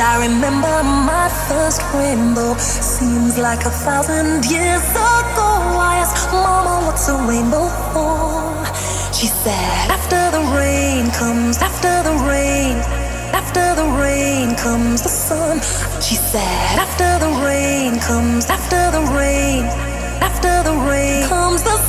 And I remember my first rainbow. Seems like a thousand years ago. I asked Mama, what's a rainbow for? She said, After the rain comes, after the rain, after the rain comes the sun. She said, After the rain comes, after the rain, after the rain comes the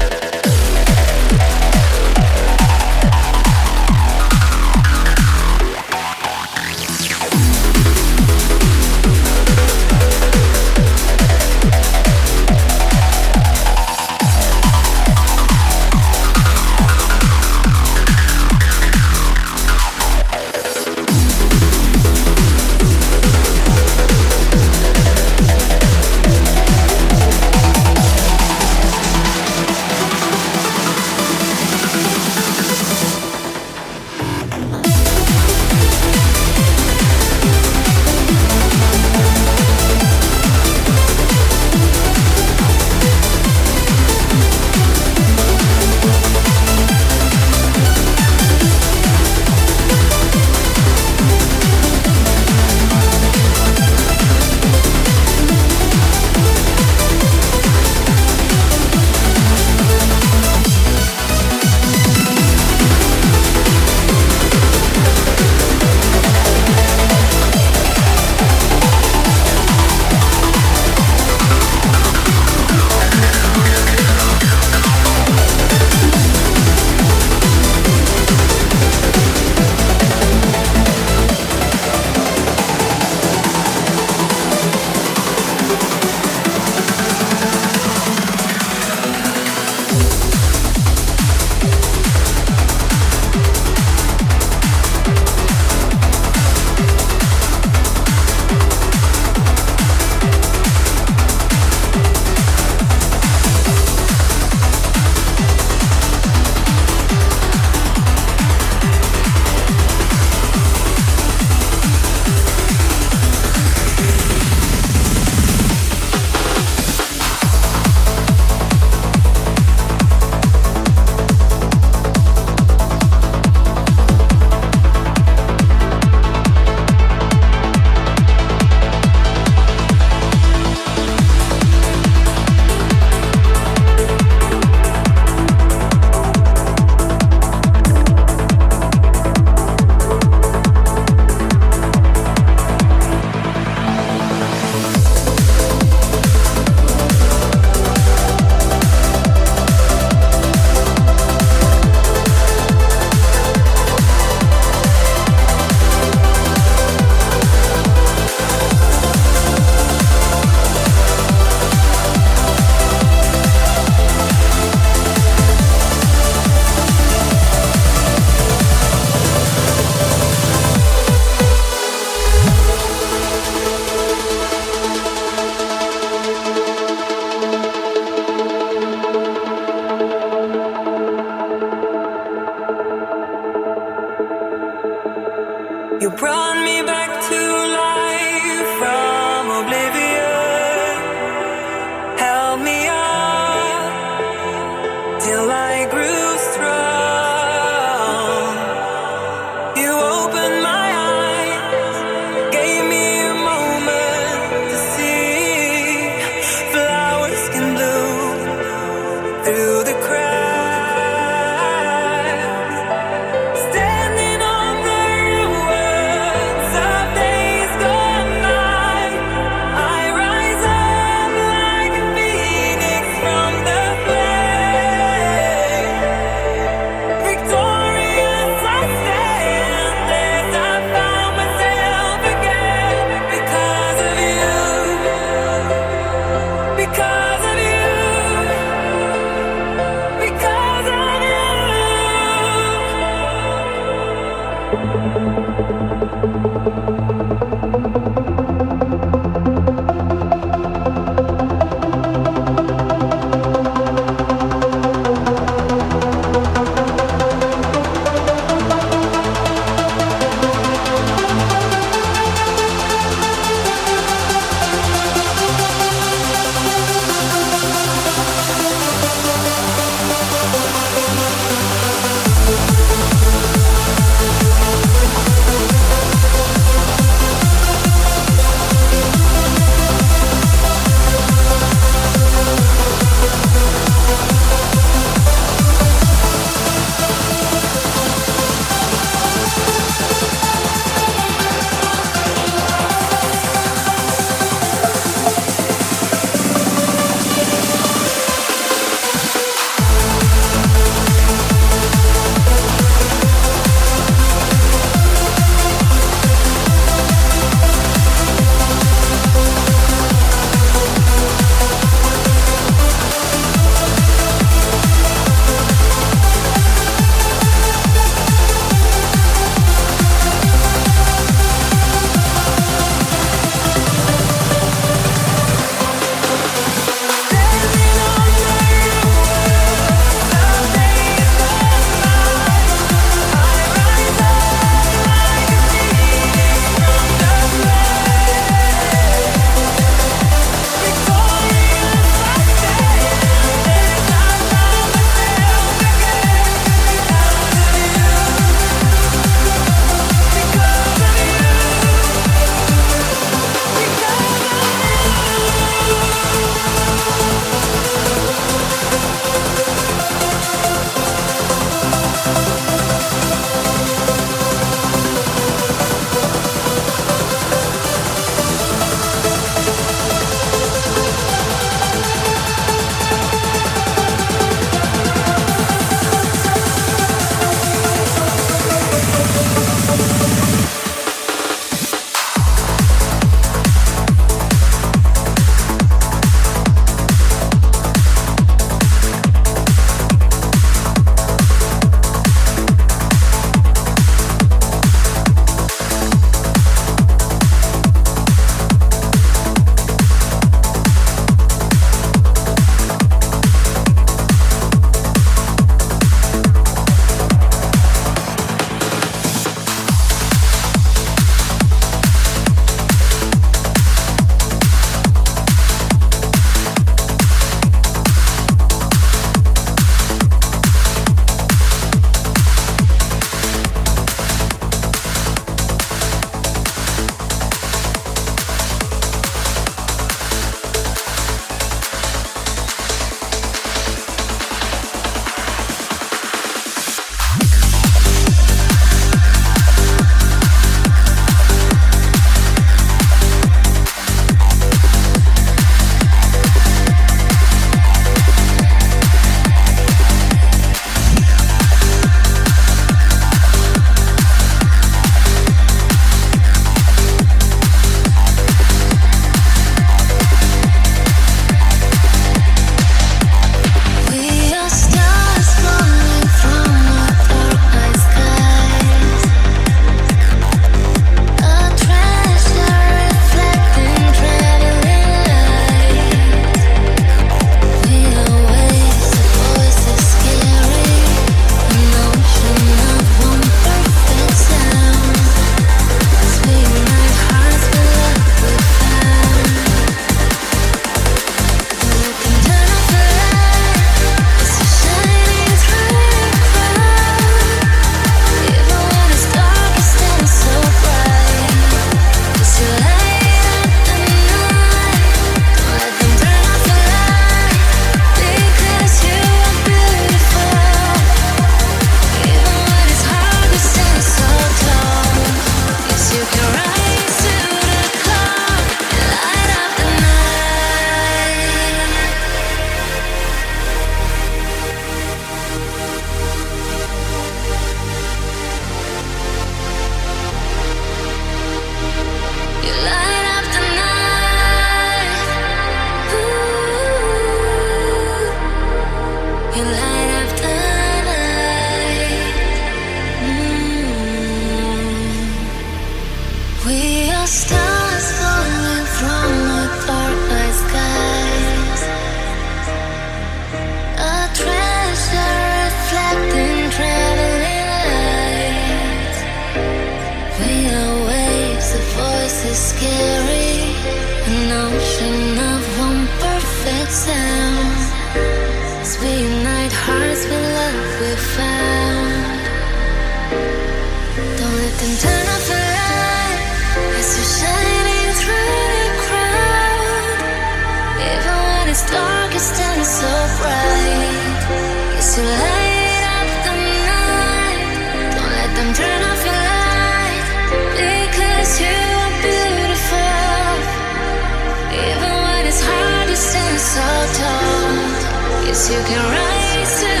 you can rise to